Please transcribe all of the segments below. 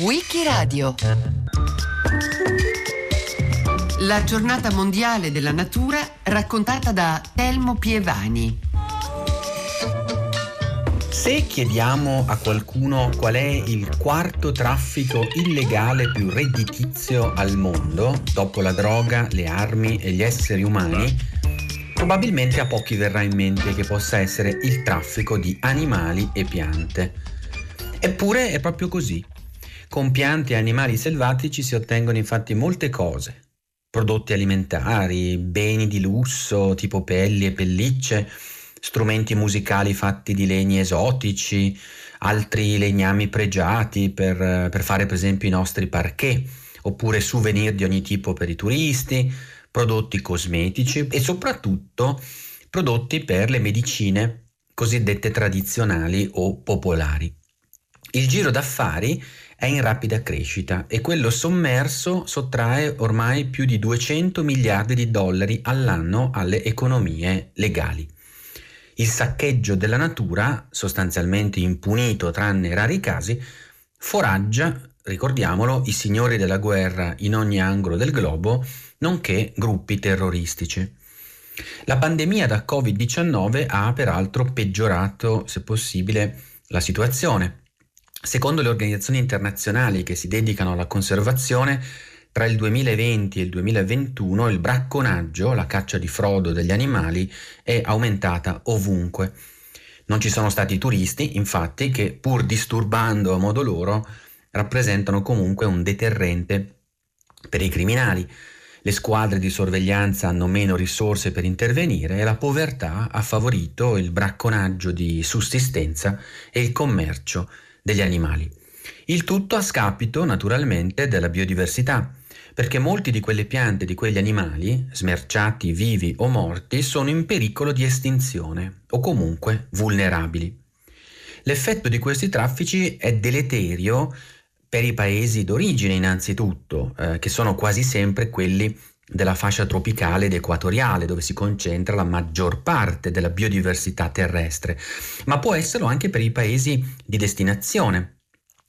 Wikiradio La giornata mondiale della natura raccontata da Telmo Pievani. Se chiediamo a qualcuno qual è il quarto traffico illegale più redditizio al mondo, dopo la droga, le armi e gli esseri umani, probabilmente a pochi verrà in mente che possa essere il traffico di animali e piante. Eppure è proprio così. Con piante e animali selvatici si ottengono infatti molte cose. Prodotti alimentari, beni di lusso tipo pelli e pellicce, strumenti musicali fatti di legni esotici, altri legnami pregiati per, per fare per esempio i nostri parquet, oppure souvenir di ogni tipo per i turisti, prodotti cosmetici e soprattutto prodotti per le medicine cosiddette tradizionali o popolari. Il giro d'affari è in rapida crescita e quello sommerso sottrae ormai più di 200 miliardi di dollari all'anno alle economie legali. Il saccheggio della natura, sostanzialmente impunito tranne rari casi, foraggia, ricordiamolo, i signori della guerra in ogni angolo del globo, nonché gruppi terroristici. La pandemia da Covid-19 ha peraltro peggiorato, se possibile, la situazione. Secondo le organizzazioni internazionali che si dedicano alla conservazione, tra il 2020 e il 2021 il bracconaggio, la caccia di frodo degli animali, è aumentata ovunque. Non ci sono stati turisti, infatti, che pur disturbando a modo loro, rappresentano comunque un deterrente per i criminali. Le squadre di sorveglianza hanno meno risorse per intervenire e la povertà ha favorito il bracconaggio di sussistenza e il commercio degli animali. Il tutto a scapito naturalmente della biodiversità perché molti di quelle piante di quegli animali, smerciati vivi o morti, sono in pericolo di estinzione o comunque vulnerabili. L'effetto di questi traffici è deleterio per i paesi d'origine innanzitutto, eh, che sono quasi sempre quelli della fascia tropicale ed equatoriale, dove si concentra la maggior parte della biodiversità terrestre, ma può esserlo anche per i paesi di destinazione,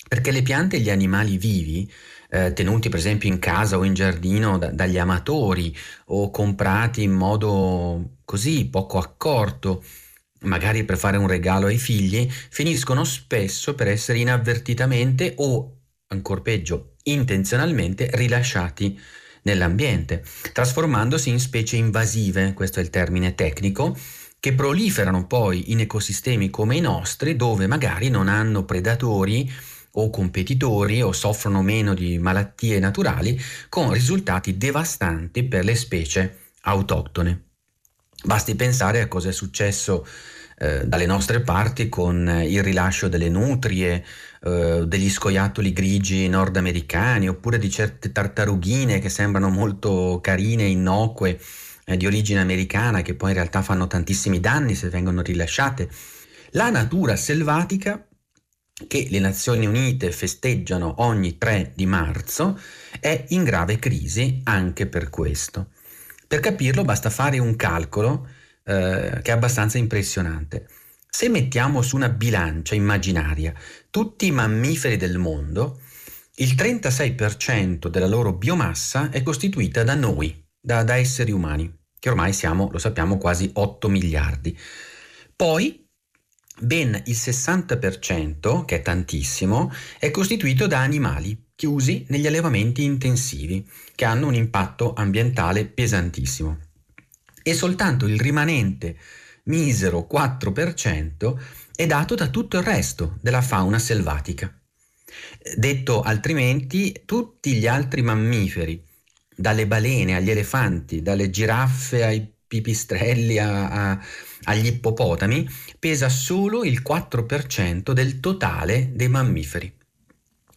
perché le piante e gli animali vivi eh, tenuti per esempio in casa o in giardino da, dagli amatori o comprati in modo così poco accorto, magari per fare un regalo ai figli, finiscono spesso per essere inavvertitamente o, ancor peggio, intenzionalmente rilasciati nell'ambiente, trasformandosi in specie invasive, questo è il termine tecnico, che proliferano poi in ecosistemi come i nostri, dove magari non hanno predatori o competitori o soffrono meno di malattie naturali con risultati devastanti per le specie autoctone. Basti pensare a cosa è successo eh, dalle nostre parti con il rilascio delle nutrie, eh, degli scoiattoli grigi nordamericani oppure di certe tartarughine che sembrano molto carine innocue eh, di origine americana che poi in realtà fanno tantissimi danni se vengono rilasciate. La natura selvatica che le Nazioni Unite festeggiano ogni 3 di marzo, è in grave crisi anche per questo. Per capirlo basta fare un calcolo eh, che è abbastanza impressionante. Se mettiamo su una bilancia immaginaria tutti i mammiferi del mondo, il 36% della loro biomassa è costituita da noi, da, da esseri umani, che ormai siamo, lo sappiamo, quasi 8 miliardi. Poi ben il 60%, che è tantissimo, è costituito da animali chiusi negli allevamenti intensivi, che hanno un impatto ambientale pesantissimo. E soltanto il rimanente misero 4% è dato da tutto il resto della fauna selvatica. Detto altrimenti, tutti gli altri mammiferi, dalle balene agli elefanti, dalle giraffe ai pipistrelli a, a, agli ippopotami pesa solo il 4% del totale dei mammiferi,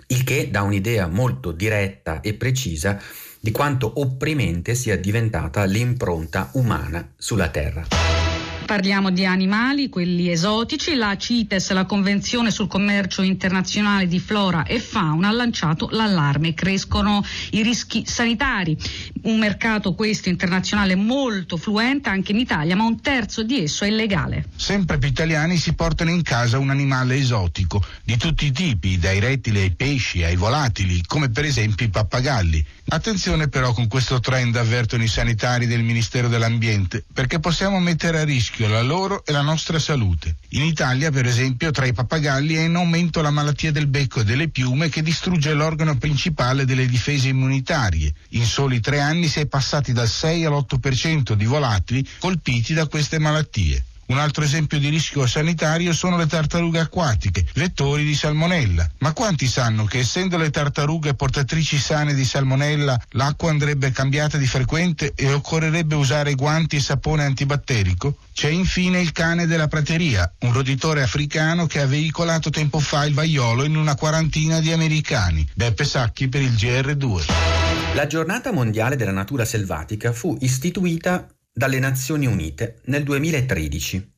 il che dà un'idea molto diretta e precisa di quanto opprimente sia diventata l'impronta umana sulla Terra. Parliamo di animali, quelli esotici. La CITES, la Convenzione sul commercio internazionale di flora e fauna, ha lanciato l'allarme. Crescono i rischi sanitari. Un mercato questo internazionale molto fluente anche in Italia, ma un terzo di esso è illegale. Sempre più italiani si portano in casa un animale esotico di tutti i tipi, dai rettili ai pesci, ai volatili, come per esempio i pappagalli. Attenzione però con questo trend, avvertono i sanitari del Ministero dell'Ambiente, perché possiamo mettere a rischio rischio la loro e la nostra salute. In Italia, per esempio, tra i pappagalli è in aumento la malattia del becco e delle piume che distrugge l'organo principale delle difese immunitarie. In soli tre anni si è passati dal 6 all'8% di volatili colpiti da queste malattie. Un altro esempio di rischio sanitario sono le tartarughe acquatiche, vettori di salmonella. Ma quanti sanno che essendo le tartarughe portatrici sane di salmonella, l'acqua andrebbe cambiata di frequente e occorrerebbe usare guanti e sapone antibatterico? C'è infine il cane della prateria, un roditore africano che ha veicolato tempo fa il vaiolo in una quarantina di americani. Beppe Sacchi per il GR2. La giornata mondiale della natura selvatica fu istituita dalle Nazioni Unite nel 2013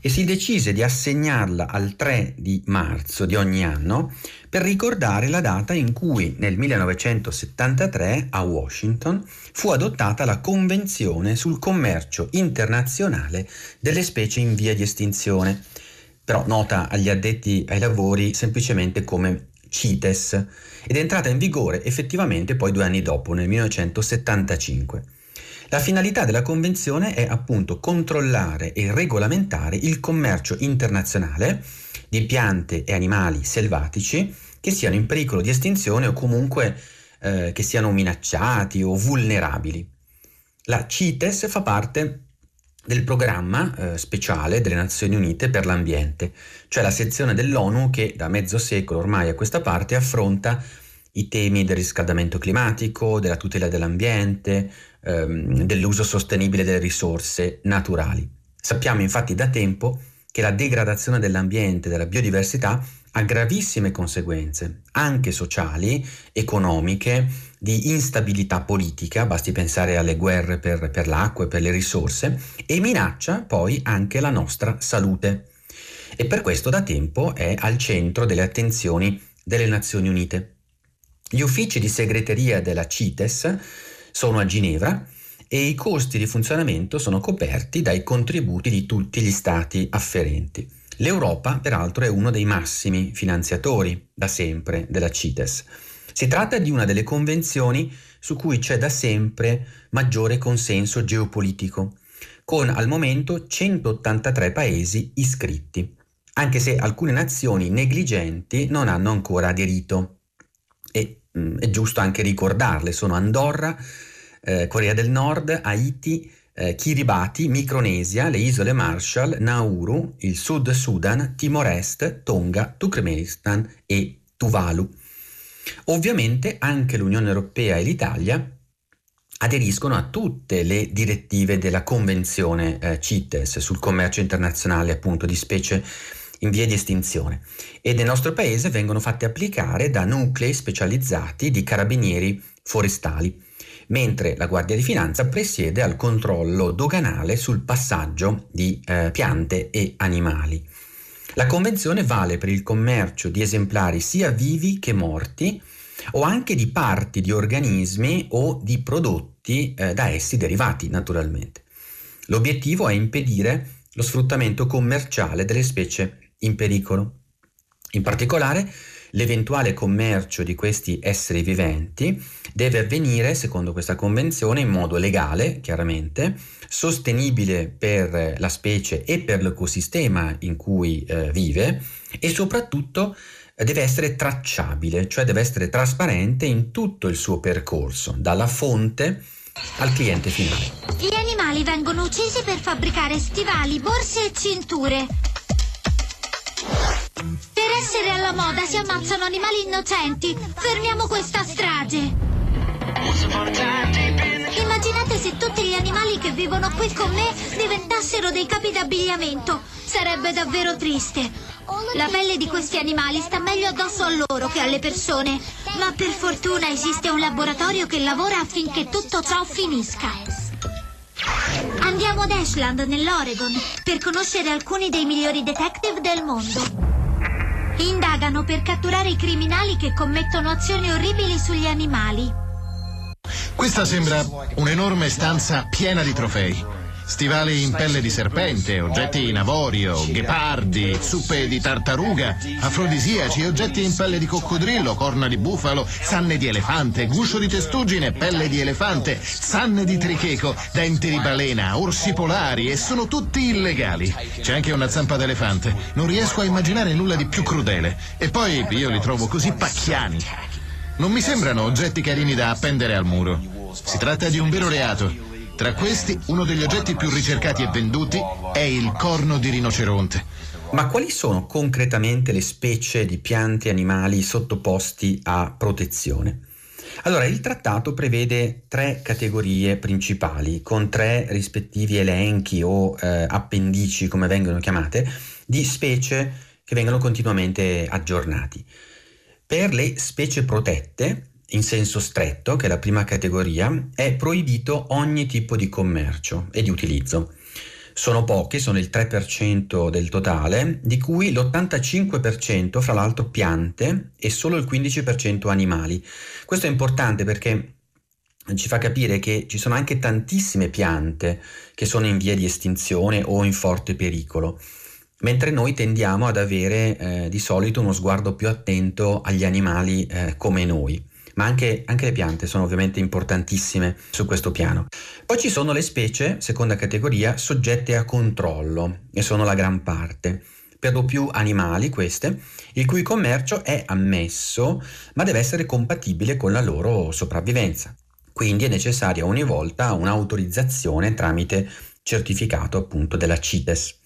e si decise di assegnarla al 3 di marzo di ogni anno per ricordare la data in cui nel 1973 a Washington fu adottata la Convenzione sul commercio internazionale delle specie in via di estinzione, però nota agli addetti ai lavori semplicemente come CITES ed è entrata in vigore effettivamente poi due anni dopo, nel 1975. La finalità della Convenzione è appunto controllare e regolamentare il commercio internazionale di piante e animali selvatici che siano in pericolo di estinzione o comunque eh, che siano minacciati o vulnerabili. La CITES fa parte del programma eh, speciale delle Nazioni Unite per l'ambiente, cioè la sezione dell'ONU che da mezzo secolo ormai a questa parte affronta i temi del riscaldamento climatico, della tutela dell'ambiente, ehm, dell'uso sostenibile delle risorse naturali. Sappiamo infatti da tempo che la degradazione dell'ambiente e della biodiversità ha gravissime conseguenze, anche sociali, economiche, di instabilità politica, basti pensare alle guerre per, per l'acqua e per le risorse, e minaccia poi anche la nostra salute. E per questo da tempo è al centro delle attenzioni delle Nazioni Unite. Gli uffici di segreteria della CITES sono a Ginevra e i costi di funzionamento sono coperti dai contributi di tutti gli stati afferenti. L'Europa, peraltro, è uno dei massimi finanziatori da sempre della CITES. Si tratta di una delle convenzioni su cui c'è da sempre maggiore consenso geopolitico, con al momento 183 paesi iscritti, anche se alcune nazioni negligenti non hanno ancora aderito. E mh, mm, è giusto anche ricordarle, sono Andorra, eh, Corea del Nord, Haiti, eh, Kiribati, Micronesia, le isole Marshall, Nauru, il Sud Sudan, Timor-Est, Tonga, Turkmenistan e Tuvalu. Ovviamente anche l'Unione Europea e l'Italia aderiscono a tutte le direttive della Convenzione eh, CITES sul commercio internazionale appunto di specie in via di estinzione e nel nostro paese vengono fatte applicare da nuclei specializzati di carabinieri forestali, mentre la Guardia di Finanza presiede al controllo doganale sul passaggio di eh, piante e animali. La convenzione vale per il commercio di esemplari sia vivi che morti o anche di parti di organismi o di prodotti eh, da essi derivati, naturalmente. L'obiettivo è impedire lo sfruttamento commerciale delle specie in pericolo. In particolare, l'eventuale commercio di questi esseri viventi deve avvenire, secondo questa convenzione, in modo legale, chiaramente, sostenibile per la specie e per l'ecosistema in cui eh, vive e soprattutto eh, deve essere tracciabile, cioè deve essere trasparente in tutto il suo percorso, dalla fonte al cliente finale. Gli animali vengono uccisi per fabbricare stivali, borse e cinture. Per essere alla moda si ammazzano animali innocenti. Fermiamo questa strage. Immaginate se tutti gli animali che vivono qui con me diventassero dei capi d'abbigliamento. Sarebbe davvero triste. La pelle di questi animali sta meglio addosso a loro che alle persone. Ma per fortuna esiste un laboratorio che lavora affinché tutto ciò finisca. Andiamo ad Ashland, nell'Oregon, per conoscere alcuni dei migliori detective del mondo. Indagano per catturare i criminali che commettono azioni orribili sugli animali. Questa sembra un'enorme stanza piena di trofei. Stivali in pelle di serpente, oggetti in avorio, ghepardi, zuppe di tartaruga, afrodisiaci, oggetti in pelle di coccodrillo, corna di bufalo, sanne di elefante, guscio di testuggine, pelle di elefante, sanne di tricheco, denti di balena, orsi polari e sono tutti illegali. C'è anche una zampa d'elefante. Non riesco a immaginare nulla di più crudele. E poi io li trovo così pacchiani. Non mi sembrano oggetti carini da appendere al muro. Si tratta di un vero reato. Tra questi, uno degli oggetti più ricercati e venduti è il corno di rinoceronte. Ma quali sono concretamente le specie di piante e animali sottoposti a protezione? Allora, il trattato prevede tre categorie principali, con tre rispettivi elenchi o eh, appendici, come vengono chiamate, di specie che vengono continuamente aggiornati. Per le specie protette, in senso stretto, che è la prima categoria, è proibito ogni tipo di commercio e di utilizzo. Sono poche, sono il 3% del totale, di cui l'85% fra l'altro piante e solo il 15% animali. Questo è importante perché ci fa capire che ci sono anche tantissime piante che sono in via di estinzione o in forte pericolo, mentre noi tendiamo ad avere eh, di solito uno sguardo più attento agli animali eh, come noi ma anche, anche, le piante sono ovviamente importantissime su questo piano. Poi ci sono le specie, seconda categoria, soggette a controllo, e sono la gran parte. Per lo più animali queste, il cui commercio è ammesso, ma deve essere compatibile con la loro sopravvivenza. Quindi è necessaria ogni volta un'autorizzazione tramite certificato appunto della CITES.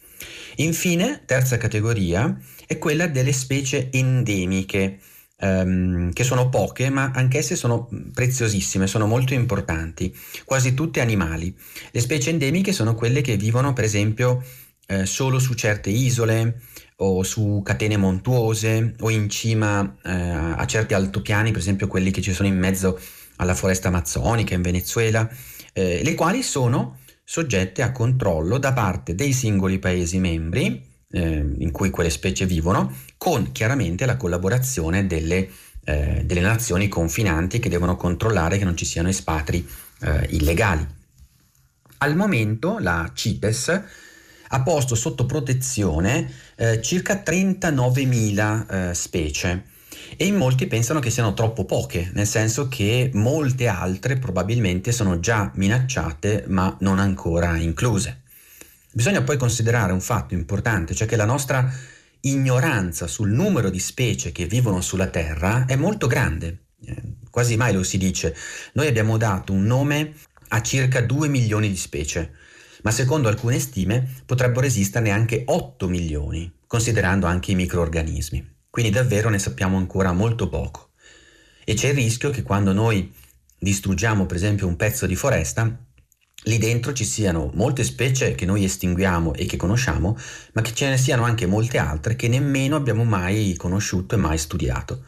Infine, terza categoria, è quella delle specie endemiche, ehm, che sono poche, ma anch'esse sono preziosissime, sono molto importanti, quasi tutte animali. Le specie endemiche sono quelle che vivono, per esempio, eh, solo su certe isole o su catene montuose o in cima eh, a certi altopiani, per esempio quelli che ci sono in mezzo alla foresta amazzonica in Venezuela, eh, le quali sono soggette a controllo da parte dei singoli Paesi membri eh, in cui quelle specie vivono, con chiaramente la collaborazione delle, eh, delle, nazioni confinanti che devono controllare che non ci siano espatri eh, illegali. Al momento la CITES ha posto sotto protezione eh, circa 39.000 eh, specie e in molti pensano che siano troppo poche, nel senso che molte altre probabilmente sono già minacciate ma non ancora incluse. Bisogna poi considerare un fatto importante, cioè che la nostra ignoranza sul numero di specie che vivono sulla Terra è molto grande. Eh, quasi mai lo si dice. Noi abbiamo dato un nome a circa 2 milioni di specie, ma secondo alcune stime potrebbero esisterne anche 8 milioni, considerando anche i microorganismi. Quindi davvero ne sappiamo ancora molto poco. E c'è il rischio che quando noi distruggiamo per esempio un pezzo di foresta, lì dentro ci siano molte specie che noi estinguiamo e che conosciamo, ma che ce ne siano anche molte altre che nemmeno abbiamo mai conosciuto e mai studiato.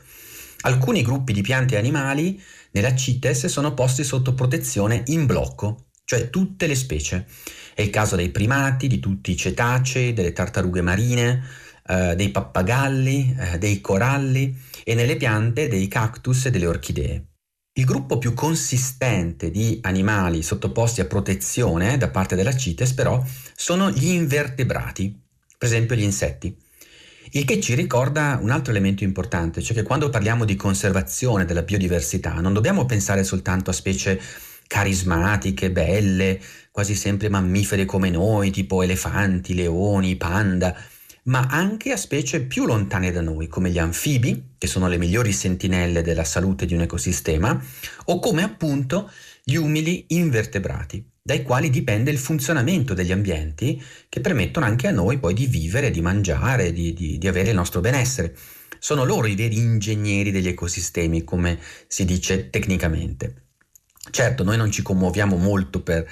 Alcuni gruppi di piante e animali nella CITES sono posti sotto protezione in blocco, cioè tutte le specie. È il caso dei primati, di tutti i cetacei, delle tartarughe marine, eh, dei pappagalli, eh, dei coralli e nelle piante dei cactus e delle orchidee. Il gruppo più consistente di animali sottoposti a protezione da parte della CITES però sono gli invertebrati, per esempio gli insetti. Il che ci ricorda un altro elemento importante, cioè che quando parliamo di conservazione della biodiversità non dobbiamo pensare soltanto a specie carismatiche, belle, quasi sempre mammifere come noi, tipo elefanti, leoni, panda, ma anche a specie più lontane da noi, come gli anfibi, che sono le migliori sentinelle della salute di un ecosistema, o come appunto gli umili invertebrati, dai quali dipende il funzionamento degli ambienti che permettono anche a noi poi di vivere, di mangiare, di, di, di avere il nostro benessere. Sono loro i veri ingegneri degli ecosistemi, come si dice tecnicamente. Certo, noi non ci commuoviamo molto per,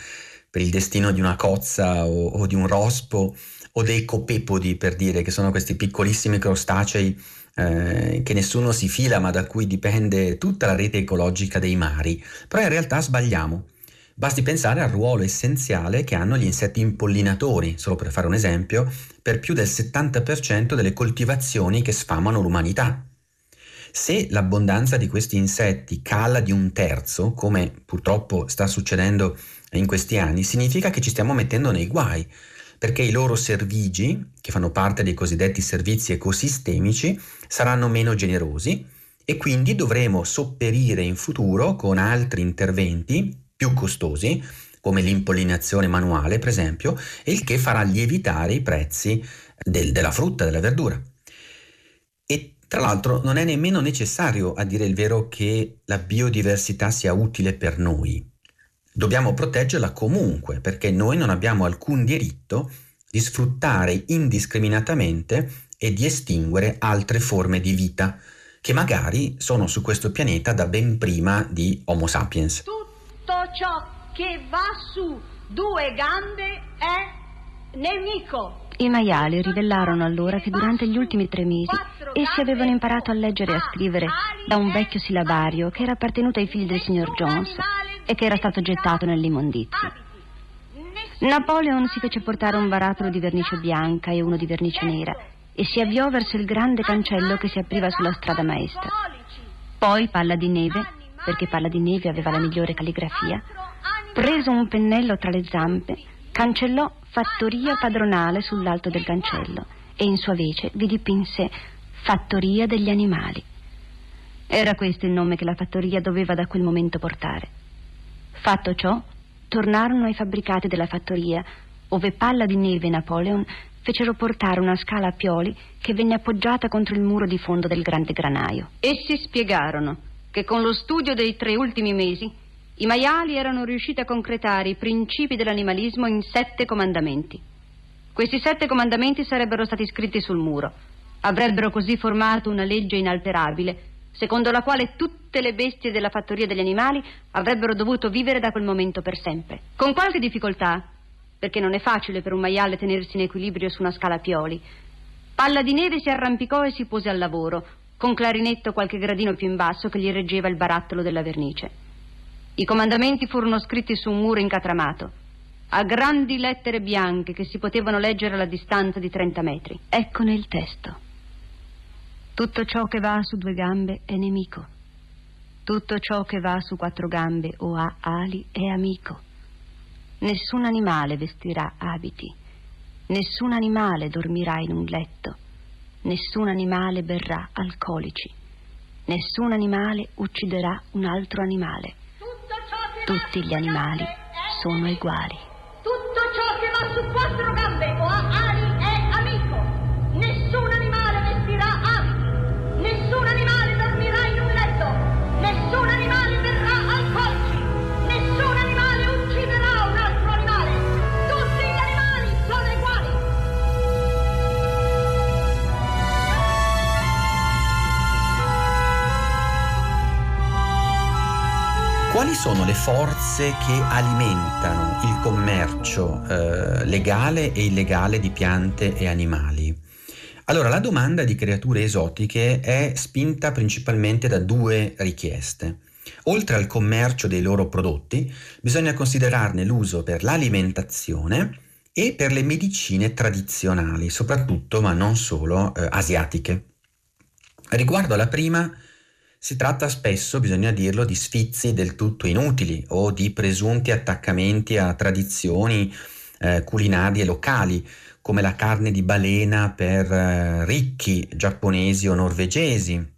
per il destino di una cozza o, o di un rospo, o dei copepodi per dire che sono questi piccolissimi crostacei eh, che nessuno si fila ma da cui dipende tutta la rete ecologica dei mari, però in realtà sbagliamo. Basti pensare al ruolo essenziale che hanno gli insetti impollinatori, solo per fare un esempio, per più del 70% delle coltivazioni che sfamano l'umanità. Se l'abbondanza di questi insetti cala di un terzo, come purtroppo sta succedendo in questi anni, significa che ci stiamo mettendo nei guai, perché i loro servigi, che fanno parte dei cosiddetti servizi ecosistemici, saranno meno generosi e quindi dovremo sopperire in futuro con altri interventi più costosi, come l'impollinazione manuale, per esempio, il che farà lievitare i prezzi del, della frutta, della verdura. E tra l'altro non è nemmeno necessario, a dire il vero, che la biodiversità sia utile per noi. Dobbiamo proteggerla comunque, perché noi non abbiamo alcun diritto di sfruttare indiscriminatamente e di estinguere altre forme di vita che magari sono su questo pianeta da ben prima di Homo sapiens. Tutto ciò che va su due gambe è nemico. I maiali rivelarono allora che durante gli ultimi tre mesi essi avevano imparato a leggere e a scrivere da un vecchio sillabario che era appartenuto ai figli del signor Jones e che era stato gettato nell'immondizia. Napoleon si fece portare un barattolo di vernice bianca e uno di vernice nera e si avviò verso il grande cancello che si apriva sulla strada maestra. Poi Palla di Neve, perché Palla di Neve aveva la migliore calligrafia, preso un pennello tra le zampe, cancellò Fattoria padronale sull'alto del cancello e in sua vece vi dipinse Fattoria degli animali. Era questo il nome che la fattoria doveva da quel momento portare. Fatto ciò, tornarono ai fabbricati della fattoria, ove Palla di Neve e Napoleon fecero portare una scala a pioli che venne appoggiata contro il muro di fondo del grande granaio. Essi spiegarono che con lo studio dei tre ultimi mesi i maiali erano riusciti a concretare i principi dell'animalismo in sette comandamenti. Questi sette comandamenti sarebbero stati scritti sul muro. Avrebbero così formato una legge inalterabile, secondo la quale tutte le bestie della fattoria degli animali avrebbero dovuto vivere da quel momento per sempre. Con qualche difficoltà, perché non è facile per un maiale tenersi in equilibrio su una scala a pioli, Palla di Neve si arrampicò e si pose al lavoro, con clarinetto qualche gradino più in basso che gli reggeva il barattolo della vernice. I comandamenti furono scritti su un muro incatramato, a grandi lettere bianche che si potevano leggere alla distanza di 30 metri. Eccone il testo. Tutto ciò che va su due gambe è nemico. Tutto ciò che va su quattro gambe o ha ali è amico. Nessun animale vestirà abiti. Nessun animale dormirà in un letto. Nessun animale berrà alcolici. Nessun animale ucciderà un altro animale. Tutti gli animali sono uguali. Tutto ciò che va su quattro gambe Quali sono le forze che alimentano il commercio eh, legale e illegale di piante e animali? Allora, la domanda di creature esotiche è spinta principalmente da due richieste. Oltre al commercio dei loro prodotti, bisogna considerarne l'uso per l'alimentazione e per le medicine tradizionali, soprattutto, ma non solo, eh, asiatiche. Riguardo alla prima, si tratta spesso, bisogna dirlo, di sfizi del tutto inutili o di presunti attaccamenti a tradizioni eh, culinarie locali, come la carne di balena per eh, ricchi giapponesi o norvegesi,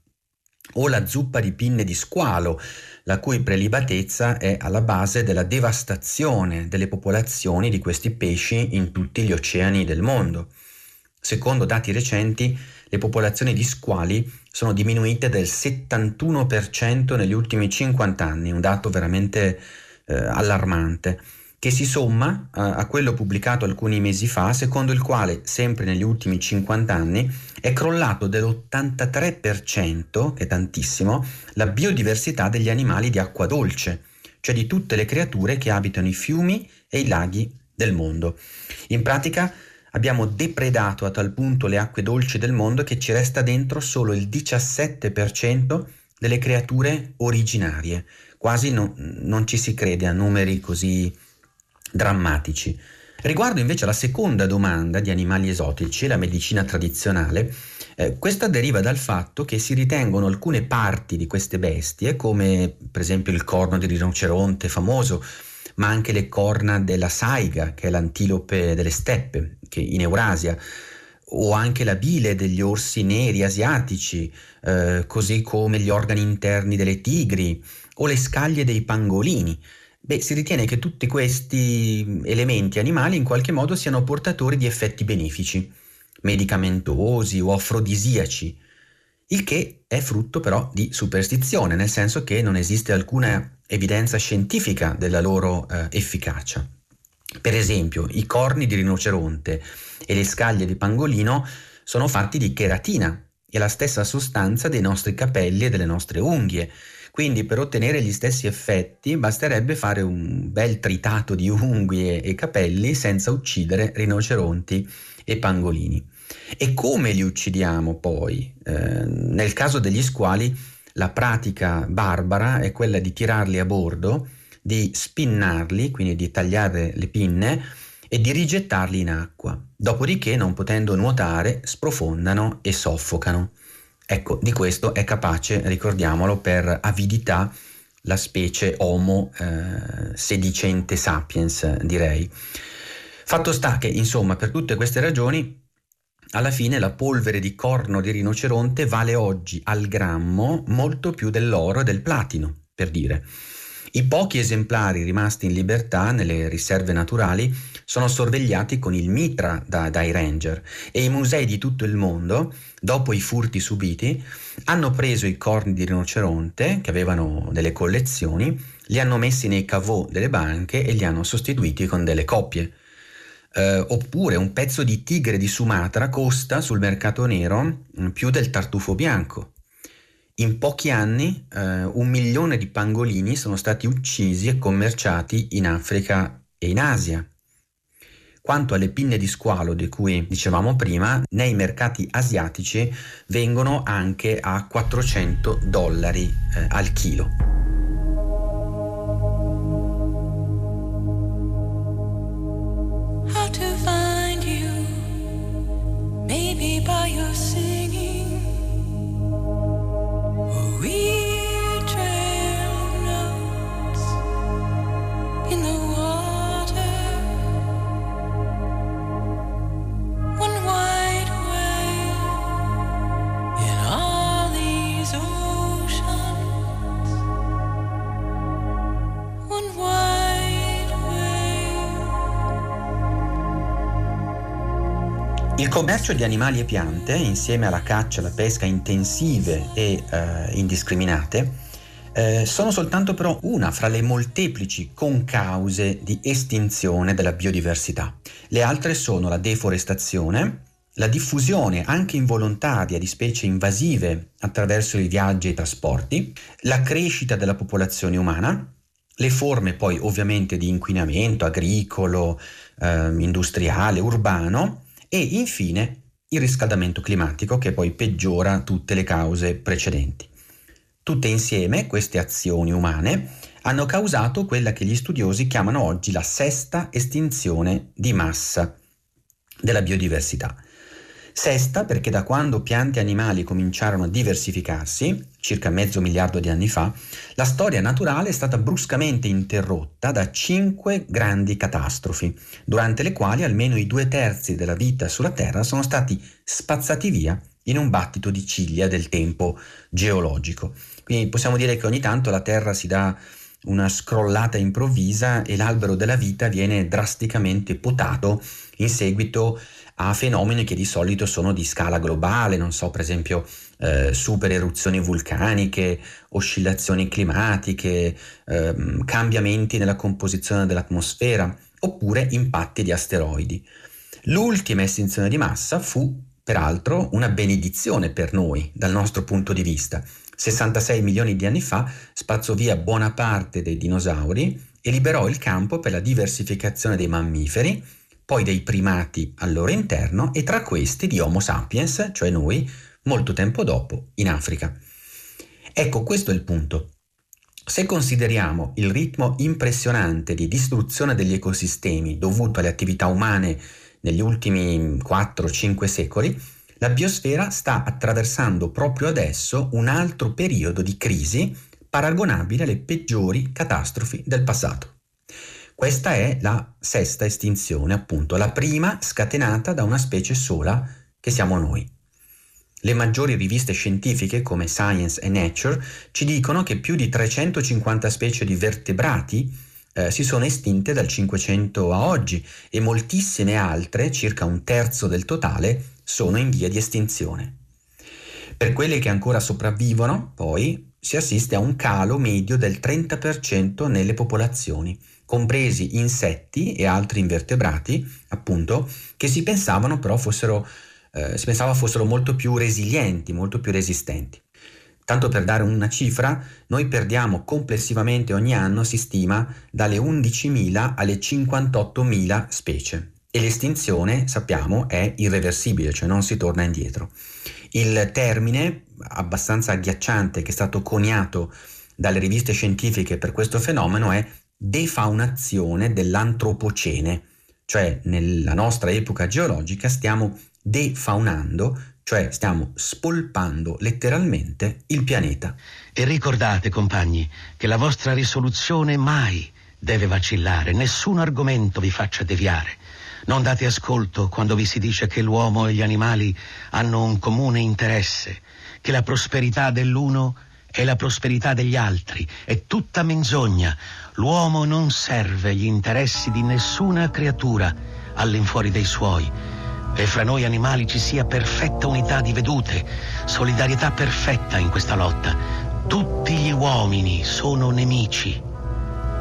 o la zuppa di pinne di squalo, la cui prelibatezza è alla base della devastazione delle popolazioni di questi pesci in tutti gli oceani del mondo. Secondo dati recenti, le popolazioni di squali sono diminuite del 71% negli ultimi 50 anni, un dato veramente eh, allarmante, che si somma a, a quello pubblicato alcuni mesi fa, secondo il quale, sempre negli ultimi 50 anni, è crollato dell'83%, che è tantissimo, la biodiversità degli animali di acqua dolce, cioè di tutte le creature che abitano i fiumi e i laghi del mondo. In pratica abbiamo depredato a tal punto le acque dolci del mondo che ci resta dentro solo il 17% delle creature originarie, quasi no, non ci si crede a numeri così drammatici. Riguardo invece alla seconda domanda di animali esotici, la medicina tradizionale, eh, questa deriva dal fatto che si ritengono alcune parti di queste bestie, come per esempio il corno di rinoceronte famoso, ma anche le corna della saiga, che è l'antilope delle steppe, che in Eurasia, o anche la bile degli orsi neri asiatici, eh, così come gli organi interni delle tigri o le scaglie dei pangolini. Beh, si ritiene che tutti questi elementi animali in qualche modo siano portatori di effetti benefici, medicamentosi o afrodisiaci, il che è frutto però di superstizione, nel senso che non esiste alcuna evidenza scientifica della loro eh, efficacia. Per esempio, i corni di rinoceronte e le scaglie di pangolino sono fatti di cheratina, è la stessa sostanza dei nostri capelli e delle nostre unghie. Quindi per ottenere gli stessi effetti basterebbe fare un bel tritato di unghie e capelli senza uccidere rinoceronti e pangolini. E come li uccidiamo poi? Eh, nel caso degli squali la pratica barbara è quella di tirarli a bordo, di spinnarli, quindi di tagliare le pinne e di rigettarli in acqua. Dopodiché, non potendo nuotare, sprofondano e soffocano. Ecco, di questo è capace, ricordiamolo, per avidità la specie Homo eh, sedicente sapiens, direi. Fatto sta che, insomma, per tutte queste ragioni, alla fine la polvere di corno di rinoceronte vale oggi al grammo molto più dell'oro e del platino, per dire. I pochi esemplari rimasti in libertà nelle riserve naturali sono sorvegliati con il mitra da, dai ranger e i musei di tutto il mondo, dopo i furti subiti, hanno preso i corni di rinoceronte, che avevano delle collezioni, li hanno messi nei caveau delle banche e li hanno sostituiti con delle coppie. Uh, oppure un pezzo di tigre di Sumatra costa sul mercato nero mm, più del tartufo bianco. In pochi anni eh, un milione di pangolini sono stati uccisi e commerciati in Africa e in Asia. Quanto alle pinne di squalo di cui dicevamo prima, nei mercati asiatici vengono anche a 400 dollari eh, al chilo. Il commercio di animali e piante, insieme alla caccia e alla pesca intensive e eh, indiscriminate, eh, sono soltanto però una fra le molteplici concause di estinzione della biodiversità. Le altre sono la deforestazione, la diffusione anche involontaria di specie invasive attraverso i viaggi e i trasporti, la crescita della popolazione umana, le forme poi ovviamente di inquinamento agricolo, eh, industriale, urbano, e infine il riscaldamento climatico che poi peggiora tutte le cause precedenti. Tutte insieme queste azioni umane hanno causato quella che gli studiosi chiamano oggi la sesta estinzione di massa della biodiversità Sesta perché da quando piante e animali cominciarono a diversificarsi, circa mezzo miliardo di anni fa, la storia naturale è stata bruscamente interrotta da cinque grandi catastrofi, durante le quali almeno i due terzi della vita sulla Terra sono stati spazzati via in un battito di ciglia del tempo geologico. Quindi possiamo dire che ogni tanto la Terra si dà una scrollata improvvisa e l'albero della vita viene drasticamente potato in seguito a fenomeni che di solito sono di scala globale, non so, per esempio eh, super eruzioni vulcaniche, oscillazioni climatiche, eh, cambiamenti nella composizione dell'atmosfera, oppure impatti di asteroidi. L'ultima estinzione di massa fu, peraltro, una benedizione per noi, dal nostro punto di vista. 66 milioni di anni fa spazzò via buona parte dei dinosauri e liberò il campo per la diversificazione dei mammiferi, poi dei primati al loro interno e tra questi di Homo sapiens, cioè noi, molto tempo dopo, in Africa. Ecco, questo è il punto. Se consideriamo il ritmo impressionante di distruzione degli ecosistemi dovuto alle attività umane negli ultimi 4-5 secoli, la biosfera sta attraversando proprio adesso un altro periodo di crisi paragonabile alle peggiori catastrofi del passato. Questa è la sesta estinzione, appunto, la prima scatenata da una specie sola che siamo noi. Le maggiori riviste scientifiche come Science e Nature ci dicono che più di 350 specie di vertebrati eh, si sono estinte dal 500 a oggi e moltissime altre, circa un terzo del totale, sono in via di estinzione. Per quelle che ancora sopravvivono, poi, si assiste a un calo medio del 30% nelle popolazioni, compresi insetti e altri invertebrati, appunto, che si pensavano però fossero, eh, si pensava fossero molto più resilienti, molto più resistenti. Tanto per dare una cifra, noi perdiamo complessivamente ogni anno, si stima, dalle 11.000 alle 58.000 specie. E l'estinzione, sappiamo, è irreversibile, cioè non si torna indietro. Il termine abbastanza agghiacciante che è stato coniato dalle riviste scientifiche per questo fenomeno è defaunazione dell'antropocene, cioè nella nostra epoca geologica stiamo defaunando, cioè stiamo spolpando letteralmente il pianeta. E ricordate, compagni, che la vostra risoluzione mai deve vacillare, nessun argomento vi faccia deviare. Non date ascolto quando vi si dice che l'uomo e gli animali hanno un comune interesse, che la prosperità dell'uno è la prosperità degli altri, è tutta menzogna. L'uomo non serve gli interessi di nessuna creatura all'infuori dei suoi e fra noi animali ci sia perfetta unità di vedute, solidarietà perfetta in questa lotta. Tutti gli uomini sono nemici,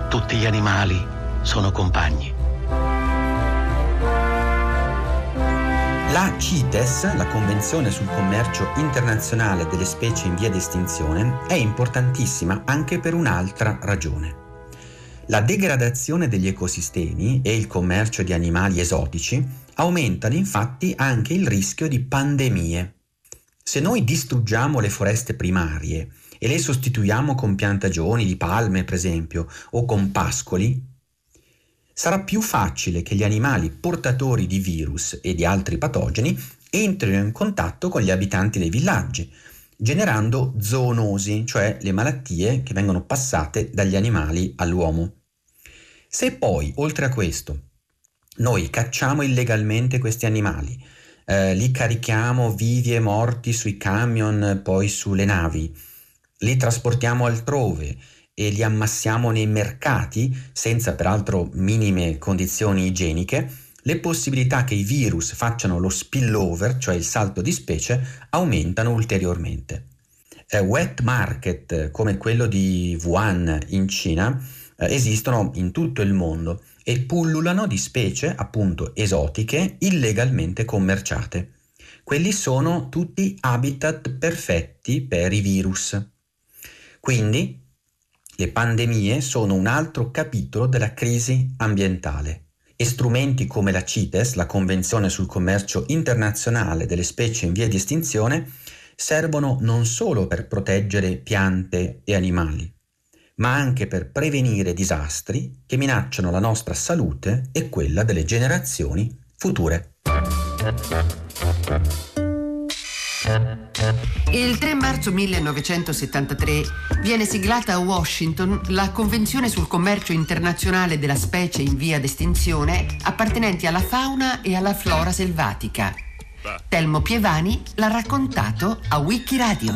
tutti gli animali sono compagni. La CITES, la Convenzione sul commercio internazionale delle specie in via di estinzione, è importantissima anche per un'altra ragione. La degradazione degli ecosistemi e il commercio di animali esotici aumentano infatti anche il rischio di pandemie. Se noi distruggiamo le foreste primarie e le sostituiamo con piantagioni di palme, per esempio, o con pascoli, sarà più facile che gli animali portatori di virus e di altri patogeni entrino in contatto con gli abitanti dei villaggi, generando zoonosi, cioè le malattie che vengono passate dagli animali all'uomo. Se poi, oltre a questo, noi cacciamo illegalmente questi animali, eh, li carichiamo vivi e morti sui camion, poi sulle navi, li trasportiamo altrove e li ammassiamo nei mercati, senza peraltro minime condizioni igieniche, le possibilità che i virus facciano lo spillover, cioè il salto di specie, aumentano ulteriormente. Eh, wet market come quello di Wuhan in Cina eh, esistono in tutto il mondo e pullulano di specie appunto esotiche illegalmente commerciate. Quelli sono tutti habitat perfetti per i virus. Quindi le pandemie sono un altro capitolo della crisi ambientale e strumenti come la CITES, la Convenzione sul commercio internazionale delle specie in via di estinzione, servono non solo per proteggere piante e animali, ma anche per prevenire disastri che minacciano la nostra salute e quella delle generazioni future. Il 3 marzo 1973 viene siglata a Washington la Convenzione sul commercio internazionale della specie in via d'estinzione appartenenti alla fauna e alla flora selvatica. Telmo Pievani l'ha raccontato a Wikiradio